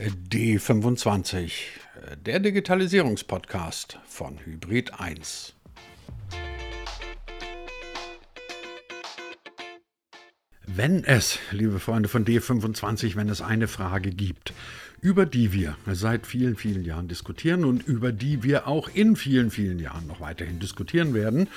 D25, der Digitalisierungspodcast von Hybrid 1. Wenn es, liebe Freunde von D25, wenn es eine Frage gibt, über die wir seit vielen, vielen Jahren diskutieren und über die wir auch in vielen, vielen Jahren noch weiterhin diskutieren werden,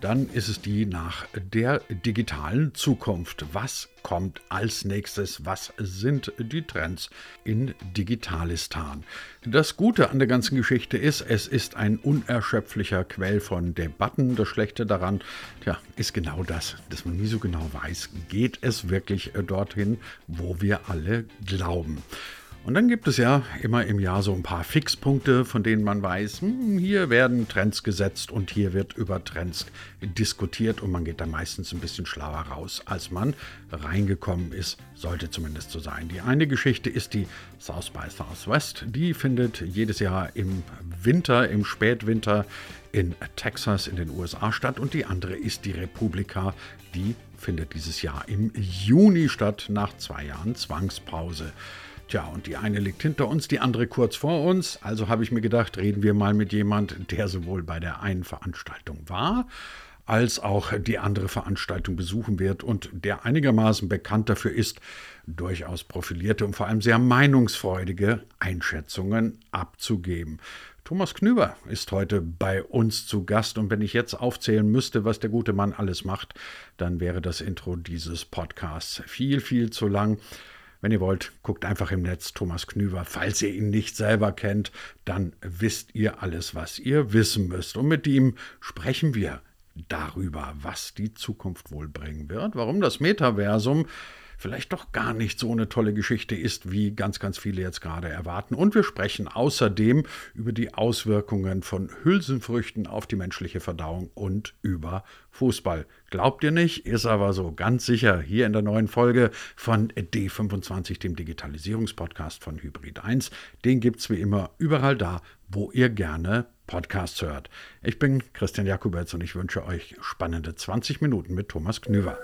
dann ist es die nach der digitalen Zukunft. Was kommt als nächstes? Was sind die Trends in Digitalistan? Das Gute an der ganzen Geschichte ist, es ist ein unerschöpflicher Quell von Debatten. Das Schlechte daran, ja, ist genau das, dass man nie so genau weiß, geht es wirklich dorthin, wo wir alle glauben. Und dann gibt es ja immer im Jahr so ein paar Fixpunkte, von denen man weiß, hm, hier werden Trends gesetzt und hier wird über Trends diskutiert und man geht da meistens ein bisschen schlauer raus, als man reingekommen ist, sollte zumindest so sein. Die eine Geschichte ist die South by Southwest, die findet jedes Jahr im Winter, im Spätwinter in Texas in den USA statt und die andere ist die Republika, die findet dieses Jahr im Juni statt, nach zwei Jahren Zwangspause. Tja, und die eine liegt hinter uns, die andere kurz vor uns. Also habe ich mir gedacht, reden wir mal mit jemand, der sowohl bei der einen Veranstaltung war, als auch die andere Veranstaltung besuchen wird und der einigermaßen bekannt dafür ist, durchaus profilierte und vor allem sehr meinungsfreudige Einschätzungen abzugeben. Thomas Knüber ist heute bei uns zu Gast und wenn ich jetzt aufzählen müsste, was der gute Mann alles macht, dann wäre das Intro dieses Podcasts viel, viel zu lang. Wenn ihr wollt, guckt einfach im Netz Thomas Knüver. Falls ihr ihn nicht selber kennt, dann wisst ihr alles, was ihr wissen müsst. Und mit ihm sprechen wir darüber, was die Zukunft wohl bringen wird, warum das Metaversum vielleicht doch gar nicht so eine tolle Geschichte ist, wie ganz, ganz viele jetzt gerade erwarten. Und wir sprechen außerdem über die Auswirkungen von Hülsenfrüchten auf die menschliche Verdauung und über Fußball. Glaubt ihr nicht, ist aber so ganz sicher hier in der neuen Folge von D25, dem Digitalisierungspodcast von Hybrid 1. Den gibt es wie immer überall da, wo ihr gerne Podcasts hört. Ich bin Christian Jakubetz und ich wünsche euch spannende 20 Minuten mit Thomas Knüver.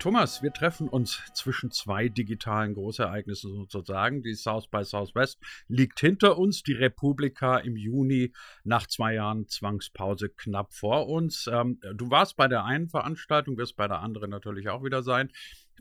Thomas, wir treffen uns zwischen zwei digitalen Großereignissen sozusagen. Die South by Southwest liegt hinter uns, die Republika im Juni nach zwei Jahren Zwangspause knapp vor uns. Ähm, du warst bei der einen Veranstaltung, wirst bei der anderen natürlich auch wieder sein.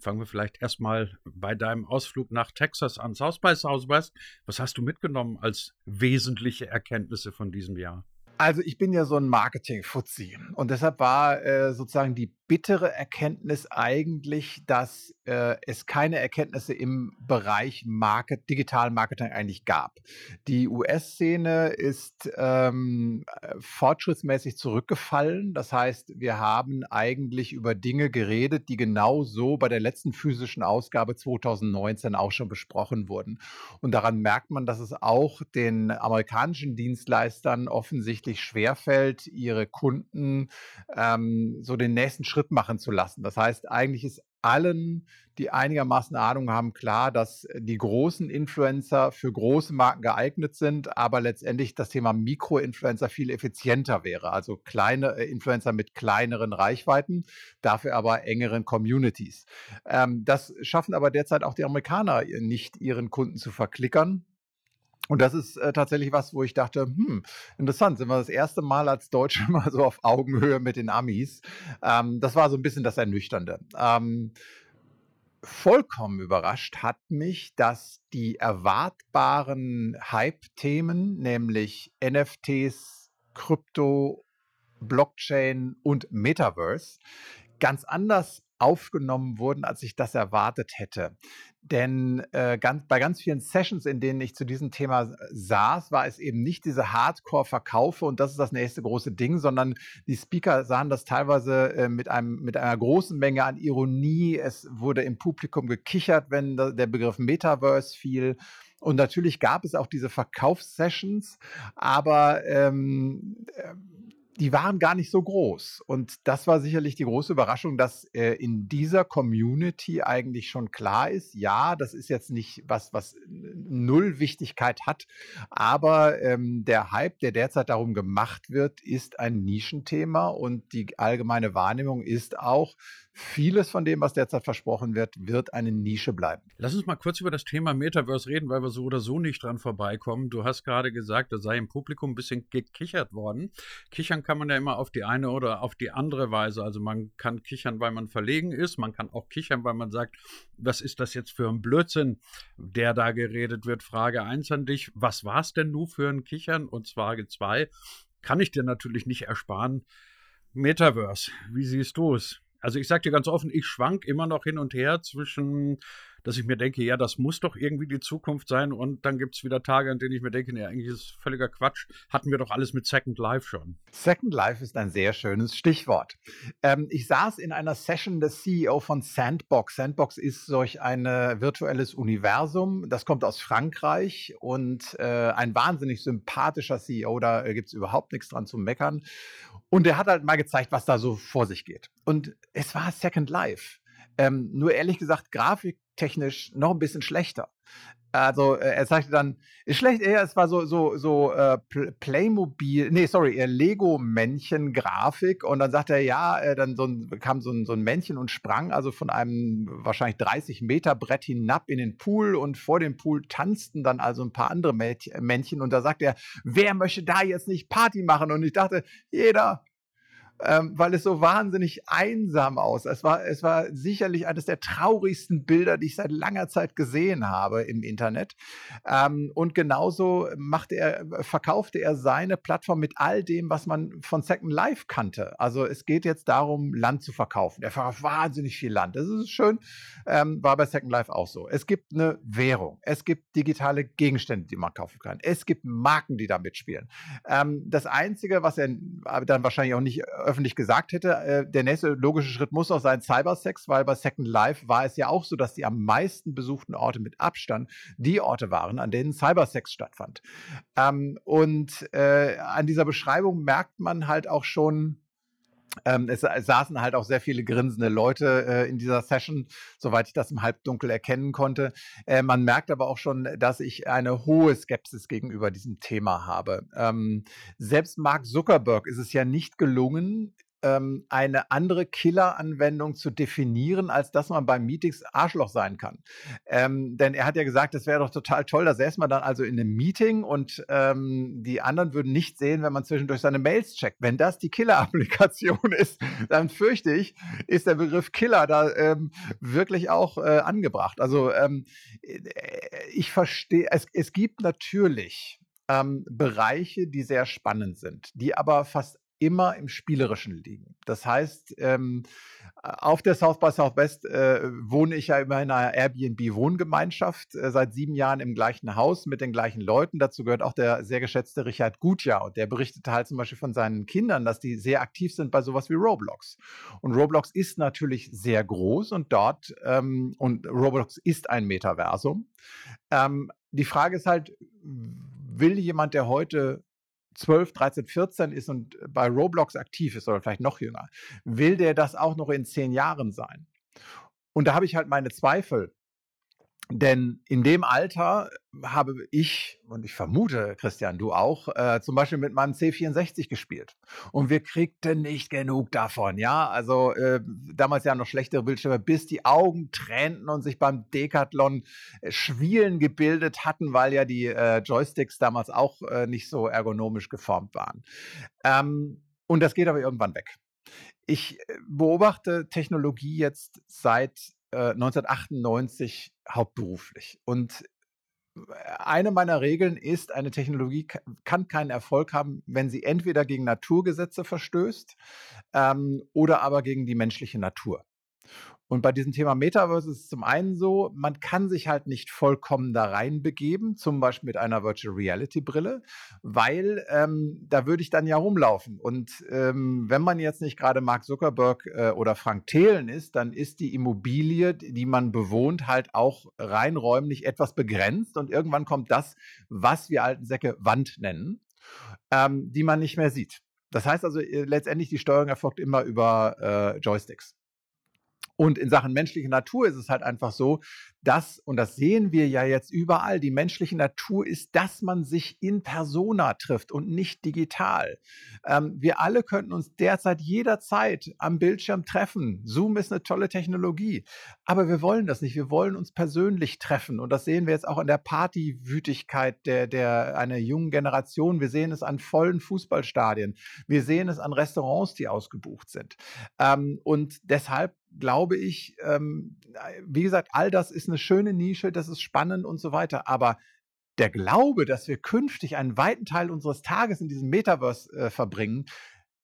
Fangen wir vielleicht erstmal bei deinem Ausflug nach Texas an. South by Southwest, was hast du mitgenommen als wesentliche Erkenntnisse von diesem Jahr? Also ich bin ja so ein Marketing-Fuzzi und deshalb war äh, sozusagen die bittere Erkenntnis eigentlich, dass äh, es keine Erkenntnisse im Bereich Market, Digital Marketing eigentlich gab. Die US-Szene ist ähm, fortschrittsmäßig zurückgefallen. Das heißt, wir haben eigentlich über Dinge geredet, die genau so bei der letzten physischen Ausgabe 2019 auch schon besprochen wurden. Und daran merkt man, dass es auch den amerikanischen Dienstleistern offensichtlich schwerfällt, ihre Kunden ähm, so den nächsten Schritt Schritt machen zu lassen. Das heißt, eigentlich ist allen, die einigermaßen Ahnung haben, klar, dass die großen Influencer für große Marken geeignet sind, aber letztendlich das Thema Mikroinfluencer viel effizienter wäre. Also kleine äh, Influencer mit kleineren Reichweiten, dafür aber engeren Communities. Ähm, das schaffen aber derzeit auch die Amerikaner nicht, ihren Kunden zu verklickern. Und das ist äh, tatsächlich was, wo ich dachte, hm, interessant, sind wir das erste Mal als Deutsche mal so auf Augenhöhe mit den Amis. Ähm, das war so ein bisschen das Ernüchternde. Ähm, vollkommen überrascht hat mich, dass die erwartbaren Hype-Themen, nämlich NFTs, Krypto, Blockchain und Metaverse, ganz anders aufgenommen wurden, als ich das erwartet hätte. Denn äh, ganz, bei ganz vielen Sessions, in denen ich zu diesem Thema äh, saß, war es eben nicht diese Hardcore-Verkaufe und das ist das nächste große Ding, sondern die Speaker sahen das teilweise äh, mit, einem, mit einer großen Menge an Ironie. Es wurde im Publikum gekichert, wenn der Begriff Metaverse fiel. Und natürlich gab es auch diese Verkaufssessions, aber ähm, äh, die waren gar nicht so groß. Und das war sicherlich die große Überraschung, dass äh, in dieser Community eigentlich schon klar ist, ja, das ist jetzt nicht was, was null Wichtigkeit hat, aber ähm, der Hype, der derzeit darum gemacht wird, ist ein Nischenthema und die allgemeine Wahrnehmung ist auch, vieles von dem, was derzeit versprochen wird, wird eine Nische bleiben. Lass uns mal kurz über das Thema Metaverse reden, weil wir so oder so nicht dran vorbeikommen. Du hast gerade gesagt, da sei im Publikum ein bisschen gekichert worden. Kichern kann man ja immer auf die eine oder auf die andere Weise. Also man kann kichern, weil man verlegen ist. Man kann auch kichern, weil man sagt, was ist das jetzt für ein Blödsinn, der da geredet wird. Frage 1 an dich. Was war es denn nun für ein Kichern? Und Frage 2, kann ich dir natürlich nicht ersparen. Metaverse, wie siehst du es? Also ich sage dir ganz offen, ich schwank immer noch hin und her zwischen dass ich mir denke, ja, das muss doch irgendwie die Zukunft sein. Und dann gibt es wieder Tage, an denen ich mir denke, nee, eigentlich ist völliger Quatsch. Hatten wir doch alles mit Second Life schon. Second Life ist ein sehr schönes Stichwort. Ähm, ich saß in einer Session des CEO von Sandbox. Sandbox ist solch ein virtuelles Universum. Das kommt aus Frankreich und äh, ein wahnsinnig sympathischer CEO. Da äh, gibt es überhaupt nichts dran zu meckern. Und er hat halt mal gezeigt, was da so vor sich geht. Und es war Second Life. Ähm, nur ehrlich gesagt, grafiktechnisch noch ein bisschen schlechter. Also äh, er sagte dann, ist schlecht, eher, es war so, so, so äh, Playmobil, nee, sorry, Lego-Männchen-Grafik und dann sagte er, ja, äh, dann so ein, kam so ein, so ein Männchen und sprang also von einem wahrscheinlich 30 Meter Brett hinab in den Pool und vor dem Pool tanzten dann also ein paar andere Männchen und da sagte er, wer möchte da jetzt nicht Party machen? Und ich dachte, jeder, ähm, weil es so wahnsinnig einsam aus. Es war, es war sicherlich eines der traurigsten Bilder, die ich seit langer Zeit gesehen habe im Internet. Ähm, und genauso machte er, verkaufte er seine Plattform mit all dem, was man von Second Life kannte. Also es geht jetzt darum, Land zu verkaufen. Er verkauft wahnsinnig viel Land. Das ist schön. Ähm, war bei Second Life auch so. Es gibt eine Währung. Es gibt digitale Gegenstände, die man kaufen kann. Es gibt Marken, die da mitspielen. Ähm, das Einzige, was er dann wahrscheinlich auch nicht öffentlich gesagt hätte, äh, der nächste logische Schritt muss auch sein Cybersex, weil bei Second Life war es ja auch so, dass die am meisten besuchten Orte mit Abstand die Orte waren, an denen Cybersex stattfand. Ähm, und äh, an dieser Beschreibung merkt man halt auch schon, ähm, es, saßen halt auch sehr viele grinsende Leute äh, in dieser Session, soweit ich das im Halbdunkel erkennen konnte. Äh, man merkt aber auch schon, dass ich eine hohe Skepsis gegenüber diesem Thema habe. Ähm, selbst Mark Zuckerberg ist es ja nicht gelungen, ähm, eine andere Killer-Anwendung zu definieren, als dass man bei Meetings Arschloch sein kann. Ähm, denn er hat ja gesagt, es wäre doch total toll, da säße man dann also in einem Meeting und ähm, die anderen würden nicht sehen, wenn man zwischendurch seine Mails checkt. Wenn das die Killer-Applikation ist, dann fürchte ich, ist der Begriff Killer da ähm, wirklich auch äh, angebracht. Also ähm, äh, ich verstehe, es, es gibt natürlich ähm, Bereiche, die sehr spannend sind, die aber fast immer im Spielerischen liegen. Das heißt, ähm, auf der South by Southwest äh, wohne ich ja immer in einer Airbnb-Wohngemeinschaft, äh, seit sieben Jahren im gleichen Haus mit den gleichen Leuten. Dazu gehört auch der sehr geschätzte Richard Gutjahr und der berichtete halt zum Beispiel von seinen Kindern, dass die sehr aktiv sind bei sowas wie Roblox. Und Roblox ist natürlich sehr groß und dort, ähm, und Roblox ist ein Metaversum. Ähm, die Frage ist halt, will jemand, der heute 12, 13, 14 ist und bei Roblox aktiv ist oder vielleicht noch jünger, will der das auch noch in zehn Jahren sein? Und da habe ich halt meine Zweifel. Denn in dem Alter habe ich, und ich vermute, Christian, du auch, äh, zum Beispiel mit meinem C64 gespielt. Und wir kriegten nicht genug davon, ja. Also äh, damals ja noch schlechtere Bildschirme, bis die Augen tränten und sich beim Decathlon äh, Schwielen gebildet hatten, weil ja die äh, Joysticks damals auch äh, nicht so ergonomisch geformt waren. Ähm, und das geht aber irgendwann weg. Ich äh, beobachte Technologie jetzt seit 1998 äh, hauptberuflich. Und äh, eine meiner Regeln ist, eine Technologie kann keinen Erfolg haben, wenn sie entweder gegen Naturgesetze verstößt ähm, oder aber gegen die menschliche Natur. Und bei diesem Thema Metaverse ist es zum einen so, man kann sich halt nicht vollkommen da reinbegeben, zum Beispiel mit einer Virtual Reality Brille, weil ähm, da würde ich dann ja rumlaufen. Und ähm, wenn man jetzt nicht gerade Mark Zuckerberg äh, oder Frank Thelen ist, dann ist die Immobilie, die man bewohnt, halt auch rein räumlich etwas begrenzt. Und irgendwann kommt das, was wir alten Säcke Wand nennen, ähm, die man nicht mehr sieht. Das heißt also, äh, letztendlich die Steuerung erfolgt immer über äh, Joysticks. Und in Sachen menschliche Natur ist es halt einfach so, dass, und das sehen wir ja jetzt überall, die menschliche Natur ist, dass man sich in Persona trifft und nicht digital. Ähm, wir alle könnten uns derzeit jederzeit am Bildschirm treffen. Zoom ist eine tolle Technologie. Aber wir wollen das nicht. Wir wollen uns persönlich treffen. Und das sehen wir jetzt auch an der Partywütigkeit der, der einer jungen Generation. Wir sehen es an vollen Fußballstadien. Wir sehen es an Restaurants, die ausgebucht sind. Ähm, und deshalb glaube ich, ähm, wie gesagt, all das ist eine schöne Nische, das ist spannend und so weiter. Aber der Glaube, dass wir künftig einen weiten Teil unseres Tages in diesem Metaverse äh, verbringen,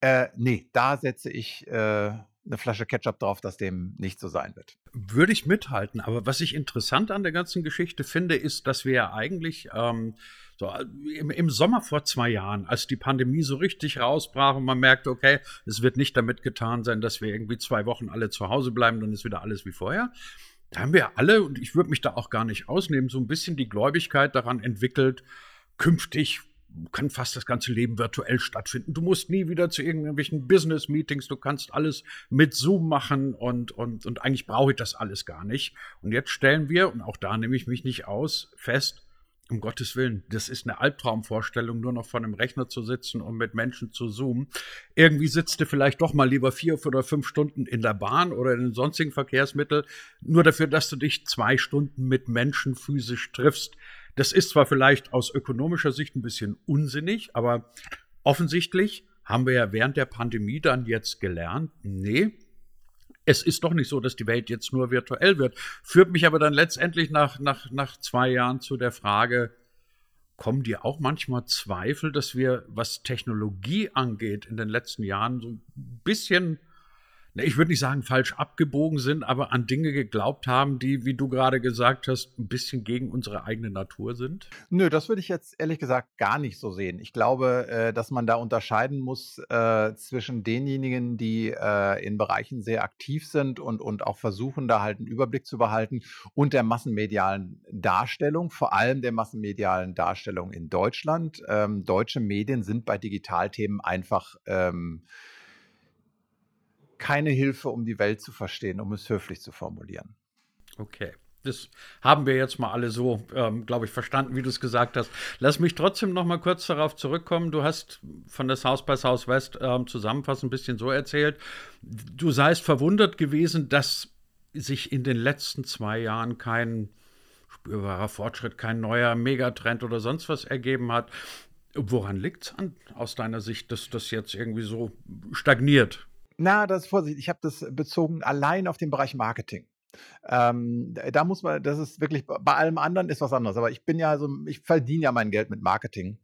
äh, nee, da setze ich äh, eine Flasche Ketchup drauf, dass dem nicht so sein wird. Würde ich mithalten. Aber was ich interessant an der ganzen Geschichte finde, ist, dass wir ja eigentlich ähm, so, im, im, Sommer vor zwei Jahren, als die Pandemie so richtig rausbrach und man merkte, okay, es wird nicht damit getan sein, dass wir irgendwie zwei Wochen alle zu Hause bleiben, dann ist wieder alles wie vorher. Da haben wir alle, und ich würde mich da auch gar nicht ausnehmen, so ein bisschen die Gläubigkeit daran entwickelt, künftig kann fast das ganze Leben virtuell stattfinden. Du musst nie wieder zu irgendwelchen Business-Meetings, du kannst alles mit Zoom machen und, und, und eigentlich brauche ich das alles gar nicht. Und jetzt stellen wir, und auch da nehme ich mich nicht aus, fest, um Gottes Willen, das ist eine Albtraumvorstellung, nur noch vor einem Rechner zu sitzen und mit Menschen zu zoomen. Irgendwie sitzt du vielleicht doch mal lieber vier oder fünf Stunden in der Bahn oder in den sonstigen Verkehrsmitteln, nur dafür, dass du dich zwei Stunden mit Menschen physisch triffst. Das ist zwar vielleicht aus ökonomischer Sicht ein bisschen unsinnig, aber offensichtlich haben wir ja während der Pandemie dann jetzt gelernt, nee, es ist doch nicht so, dass die Welt jetzt nur virtuell wird. Führt mich aber dann letztendlich nach, nach, nach zwei Jahren zu der Frage, kommen dir auch manchmal Zweifel, dass wir, was Technologie angeht, in den letzten Jahren so ein bisschen ich würde nicht sagen falsch abgebogen sind, aber an Dinge geglaubt haben, die, wie du gerade gesagt hast, ein bisschen gegen unsere eigene Natur sind? Nö, das würde ich jetzt ehrlich gesagt gar nicht so sehen. Ich glaube, äh, dass man da unterscheiden muss äh, zwischen denjenigen, die äh, in Bereichen sehr aktiv sind und, und auch versuchen, da halt einen Überblick zu behalten und der massenmedialen Darstellung, vor allem der massenmedialen Darstellung in Deutschland. Ähm, deutsche Medien sind bei Digitalthemen einfach ähm, keine Hilfe, um die Welt zu verstehen, um es höflich zu formulieren. Okay. Das haben wir jetzt mal alle so, ähm, glaube ich, verstanden, wie du es gesagt hast. Lass mich trotzdem noch mal kurz darauf zurückkommen. Du hast von der South by Southwest ähm, zusammenfassend ein bisschen so erzählt. Du seist verwundert gewesen, dass sich in den letzten zwei Jahren kein spürbarer Fortschritt, kein neuer Megatrend oder sonst was ergeben hat. Woran liegt es aus deiner Sicht, dass das jetzt irgendwie so stagniert? Na, das ist Vorsicht. Ich habe das bezogen allein auf den Bereich Marketing. Ähm, da muss man, das ist wirklich, bei allem anderen ist was anderes. Aber ich bin ja so, ich verdiene ja mein Geld mit Marketing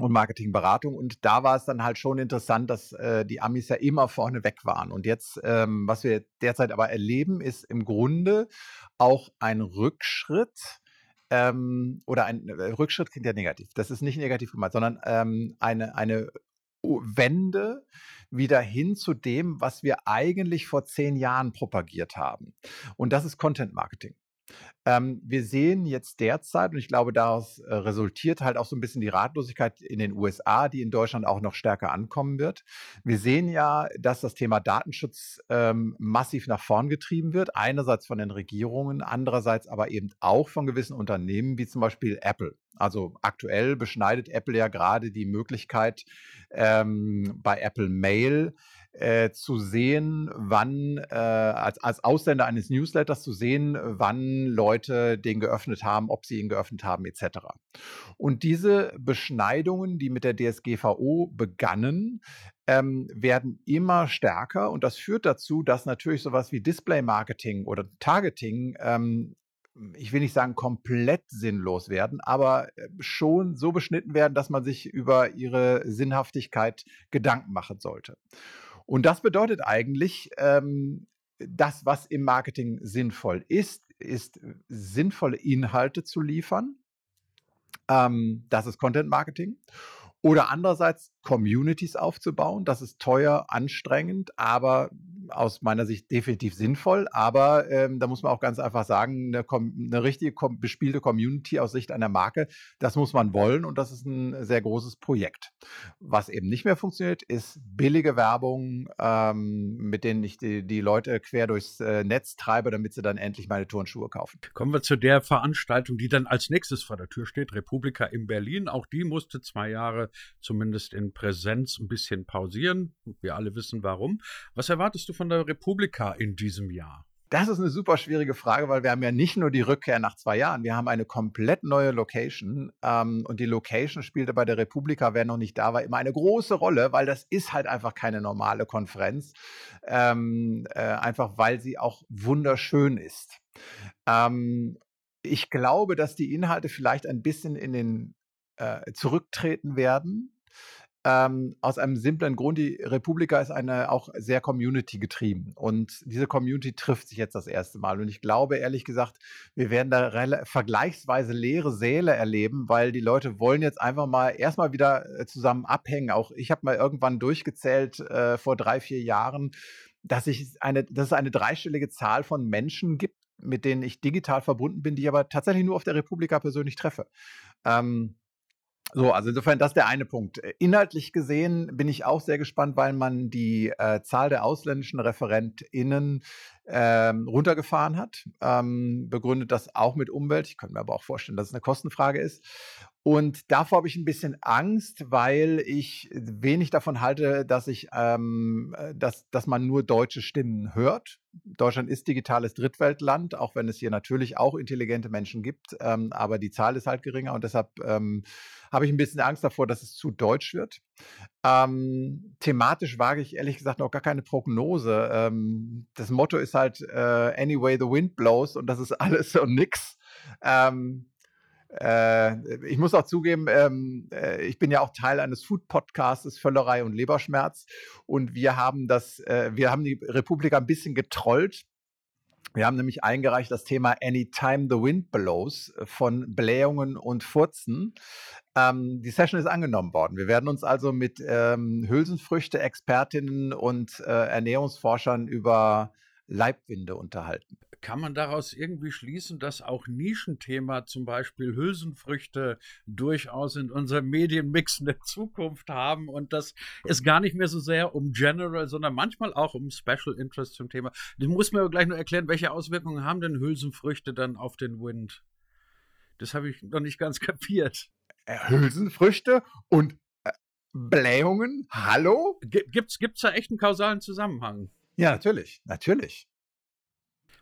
und Marketingberatung. Und da war es dann halt schon interessant, dass äh, die Amis ja immer vorne weg waren. Und jetzt, ähm, was wir derzeit aber erleben, ist im Grunde auch ein Rückschritt. Ähm, oder ein äh, Rückschritt klingt ja negativ. Das ist nicht negativ gemeint, sondern ähm, eine, eine Wende wieder hin zu dem, was wir eigentlich vor zehn Jahren propagiert haben. Und das ist Content Marketing. Ähm, wir sehen jetzt derzeit, und ich glaube, daraus äh, resultiert halt auch so ein bisschen die Ratlosigkeit in den USA, die in Deutschland auch noch stärker ankommen wird. Wir sehen ja, dass das Thema Datenschutz ähm, massiv nach vorn getrieben wird, einerseits von den Regierungen, andererseits aber eben auch von gewissen Unternehmen, wie zum Beispiel Apple. Also aktuell beschneidet Apple ja gerade die Möglichkeit, ähm, bei Apple Mail äh, zu sehen, wann, äh, als, als Aussender eines Newsletters zu sehen, wann Leute den geöffnet haben, ob sie ihn geöffnet haben, etc. Und diese Beschneidungen, die mit der DSGVO begannen, ähm, werden immer stärker und das führt dazu, dass natürlich sowas wie Display-Marketing oder Targeting ähm, ich will nicht sagen komplett sinnlos werden, aber äh, schon so beschnitten werden, dass man sich über ihre Sinnhaftigkeit Gedanken machen sollte. Und das bedeutet eigentlich, ähm, das, was im Marketing sinnvoll ist, ist äh, sinnvolle Inhalte zu liefern. Ähm, das ist Content Marketing. Oder andererseits Communities aufzubauen. Das ist teuer, anstrengend, aber aus meiner Sicht definitiv sinnvoll, aber ähm, da muss man auch ganz einfach sagen, eine, eine richtige bespielte Community aus Sicht einer Marke, das muss man wollen und das ist ein sehr großes Projekt. Was eben nicht mehr funktioniert, ist billige Werbung, ähm, mit denen ich die, die Leute quer durchs äh, Netz treibe, damit sie dann endlich meine Turnschuhe kaufen. Kommen wir zu der Veranstaltung, die dann als nächstes vor der Tür steht, Republika in Berlin. Auch die musste zwei Jahre zumindest in Präsenz ein bisschen pausieren. Wir alle wissen warum. Was erwartest du von der Republika in diesem Jahr? Das ist eine super schwierige Frage, weil wir haben ja nicht nur die Rückkehr nach zwei Jahren, wir haben eine komplett neue Location. Ähm, und die Location spielte bei der Republika, wer noch nicht da war, immer eine große Rolle, weil das ist halt einfach keine normale Konferenz. Ähm, äh, einfach weil sie auch wunderschön ist. Ähm, ich glaube, dass die Inhalte vielleicht ein bisschen in den äh, zurücktreten werden. Ähm, aus einem simplen Grund, die Republika ist eine auch sehr Community getrieben und diese Community trifft sich jetzt das erste Mal und ich glaube ehrlich gesagt, wir werden da vergleichsweise leere Säle erleben, weil die Leute wollen jetzt einfach mal erstmal wieder äh, zusammen abhängen. Auch ich habe mal irgendwann durchgezählt äh, vor drei, vier Jahren, dass, ich eine, dass es eine dreistellige Zahl von Menschen gibt, mit denen ich digital verbunden bin, die ich aber tatsächlich nur auf der Republika persönlich treffe. Ähm, so, also insofern das ist der eine Punkt. Äh, inhaltlich gesehen bin ich auch sehr gespannt, weil man die äh, Zahl der ausländischen ReferentInnen ähm, runtergefahren hat. Ähm, begründet das auch mit Umwelt. Ich könnte mir aber auch vorstellen, dass es eine Kostenfrage ist. Und davor habe ich ein bisschen Angst, weil ich wenig davon halte, dass ich, ähm, äh, dass, dass man nur deutsche Stimmen hört. Deutschland ist digitales Drittweltland, auch wenn es hier natürlich auch intelligente Menschen gibt, ähm, aber die Zahl ist halt geringer und deshalb ähm, habe ich ein bisschen Angst davor, dass es zu deutsch wird. Ähm, thematisch wage ich ehrlich gesagt noch gar keine Prognose. Ähm, das Motto ist halt äh, Anyway the wind blows und das ist alles und nix. Ähm, äh, ich muss auch zugeben, ähm, äh, ich bin ja auch Teil eines Food-Podcasts, Völlerei und Leberschmerz. Und wir haben das, äh, wir haben die Republik ein bisschen getrollt. Wir haben nämlich eingereicht das Thema Anytime the Wind Blows von Blähungen und Furzen. Ähm, die Session ist angenommen worden. Wir werden uns also mit ähm, Hülsenfrüchte-Expertinnen und äh, Ernährungsforschern über Leibwinde unterhalten. Kann man daraus irgendwie schließen, dass auch Nischenthema, zum Beispiel Hülsenfrüchte, durchaus in unserem Medienmix eine Zukunft haben und dass es gar nicht mehr so sehr um General, sondern manchmal auch um Special Interest zum Thema. Du musst mir aber gleich nur erklären, welche Auswirkungen haben denn Hülsenfrüchte dann auf den Wind? Das habe ich noch nicht ganz kapiert. Äh, Hülsenfrüchte und äh, Blähungen? Hallo? Gibt es da echt einen kausalen Zusammenhang? Ja, natürlich, natürlich.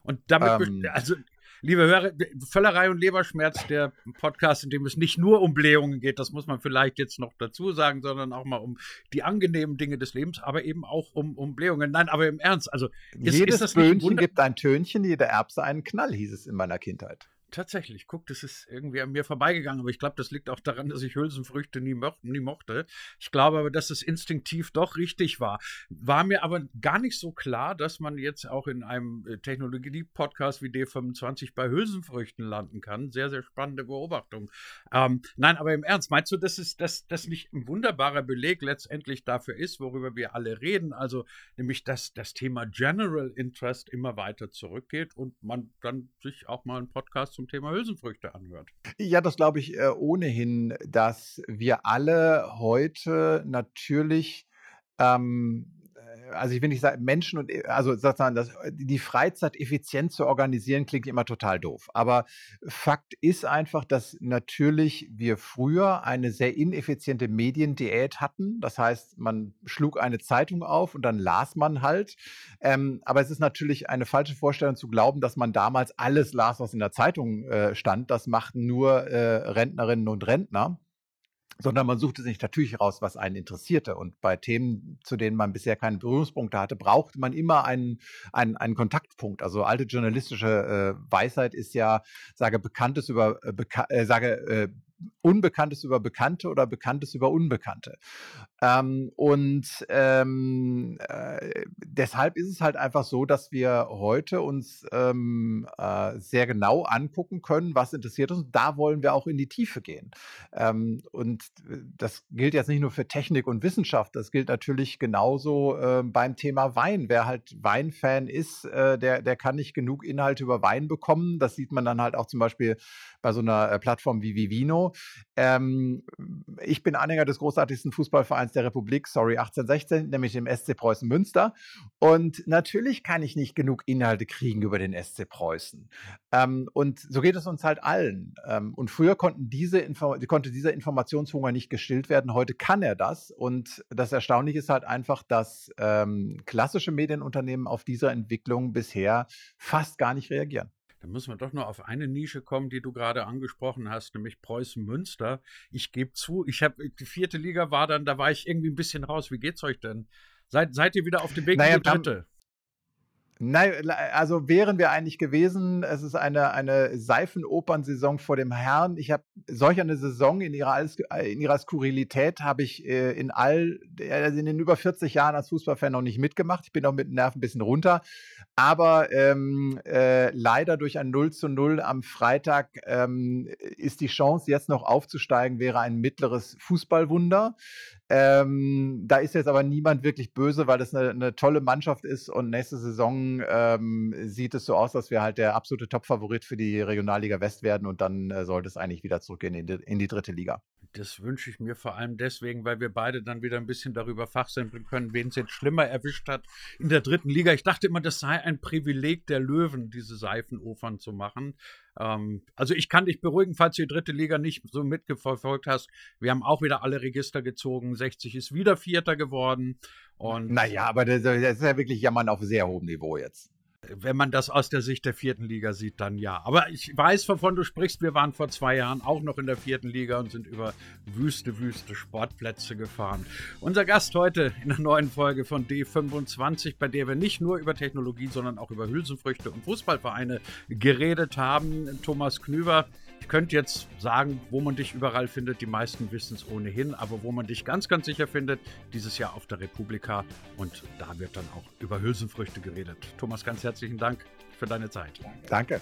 Und damit, ähm, also, liebe Hörer, Völlerei und Leberschmerz, der Podcast, in dem es nicht nur um Blähungen geht, das muss man vielleicht jetzt noch dazu sagen, sondern auch mal um die angenehmen Dinge des Lebens, aber eben auch um, um Blähungen. Nein, aber im Ernst, also ist, jedes ist das Böhnchen gibt ein Tönchen, jede Erbse einen Knall, hieß es in meiner Kindheit. Tatsächlich, guck, das ist irgendwie an mir vorbeigegangen, aber ich glaube, das liegt auch daran, dass ich Hülsenfrüchte nie, mo nie, mochte. Ich glaube aber, dass es instinktiv doch richtig war. War mir aber gar nicht so klar, dass man jetzt auch in einem äh, Technologie-Podcast wie D25 bei Hülsenfrüchten landen kann. Sehr, sehr spannende Beobachtung. Ähm, nein, aber im Ernst, meinst du, dass es dass das nicht ein wunderbarer Beleg letztendlich dafür ist, worüber wir alle reden? Also nämlich, dass das Thema General Interest immer weiter zurückgeht und man dann sich auch mal einen Podcast zum Thema Hülsenfrüchte anhört. Ja, das glaube ich äh, ohnehin, dass wir alle heute natürlich ähm, also ich will nicht sagen, Menschen und also sozusagen das, die Freizeit effizient zu organisieren, klingt immer total doof. Aber Fakt ist einfach, dass natürlich wir früher eine sehr ineffiziente Mediendiät hatten. Das heißt, man schlug eine Zeitung auf und dann las man halt. Ähm, aber es ist natürlich eine falsche Vorstellung zu glauben, dass man damals alles las, was in der Zeitung äh, stand. Das machten nur äh, Rentnerinnen und Rentner sondern man suchte sich natürlich raus, was einen interessierte. Und bei Themen, zu denen man bisher keine Berührungspunkte hatte, brauchte man immer einen, einen, einen Kontaktpunkt. Also alte journalistische äh, Weisheit ist ja, sage Bekanntes über, äh, beka äh, sage äh, Unbekanntes über Bekannte oder Bekanntes über Unbekannte. Ähm, und ähm, äh, deshalb ist es halt einfach so, dass wir heute uns ähm, äh, sehr genau angucken können, was interessiert uns. Da wollen wir auch in die Tiefe gehen. Ähm, und äh, das gilt jetzt nicht nur für Technik und Wissenschaft, das gilt natürlich genauso äh, beim Thema Wein. Wer halt Weinfan ist, äh, der, der kann nicht genug Inhalte über Wein bekommen. Das sieht man dann halt auch zum Beispiel bei so einer äh, Plattform wie Vivino. Ähm, ich bin Anhänger des großartigsten Fußballvereins der Republik, sorry 1816, nämlich dem SC Preußen Münster. Und natürlich kann ich nicht genug Inhalte kriegen über den SC Preußen. Ähm, und so geht es uns halt allen. Ähm, und früher konnten diese konnte dieser Informationshunger nicht gestillt werden. Heute kann er das. Und das Erstaunliche ist halt einfach, dass ähm, klassische Medienunternehmen auf diese Entwicklung bisher fast gar nicht reagieren. Da müssen wir doch nur auf eine Nische kommen, die du gerade angesprochen hast, nämlich Preußen Münster. Ich gebe zu, ich habe die vierte Liga war dann, da war ich irgendwie ein bisschen raus. Wie geht's euch denn? Seid, seid ihr wieder auf dem Weg naja, in die dritte? Nein, also wären wir eigentlich gewesen. Es ist eine, eine Seifenopernsaison vor dem Herrn. Ich habe solch eine Saison in ihrer, in ihrer Skurrilität habe ich äh, in all, also in den über 40 Jahren als Fußballfan noch nicht mitgemacht. Ich bin auch mit den Nerven ein bisschen runter. Aber ähm, äh, leider durch ein 0 zu 0 am Freitag ähm, ist die Chance, jetzt noch aufzusteigen, wäre ein mittleres Fußballwunder. Ähm, da ist jetzt aber niemand wirklich böse, weil das eine, eine tolle Mannschaft ist und nächste Saison ähm, sieht es so aus, dass wir halt der absolute Top-Favorit für die Regionalliga West werden und dann äh, sollte es eigentlich wieder zurückgehen in die, in die dritte Liga. Das wünsche ich mir vor allem deswegen, weil wir beide dann wieder ein bisschen darüber fachsimpeln können, wen es jetzt schlimmer erwischt hat in der dritten Liga. Ich dachte immer, das sei ein Privileg der Löwen, diese Seifenofern zu machen. Ähm, also ich kann dich beruhigen, falls du die dritte Liga nicht so mitverfolgt hast. Wir haben auch wieder alle Register gezogen. 60 ist wieder Vierter geworden. Und naja, aber das, das ist ja wirklich Jammern auf sehr hohem Niveau jetzt. Wenn man das aus der Sicht der vierten Liga sieht, dann ja. Aber ich weiß, wovon du sprichst. Wir waren vor zwei Jahren auch noch in der vierten Liga und sind über wüste, wüste Sportplätze gefahren. Unser Gast heute in der neuen Folge von D25, bei der wir nicht nur über Technologie, sondern auch über Hülsenfrüchte und Fußballvereine geredet haben. Thomas Knüver ich könnte jetzt sagen, wo man dich überall findet. Die meisten wissen es ohnehin. Aber wo man dich ganz, ganz sicher findet, dieses Jahr auf der Republika. Und da wird dann auch über Hülsenfrüchte geredet. Thomas, ganz herzlichen Dank für deine Zeit. Danke.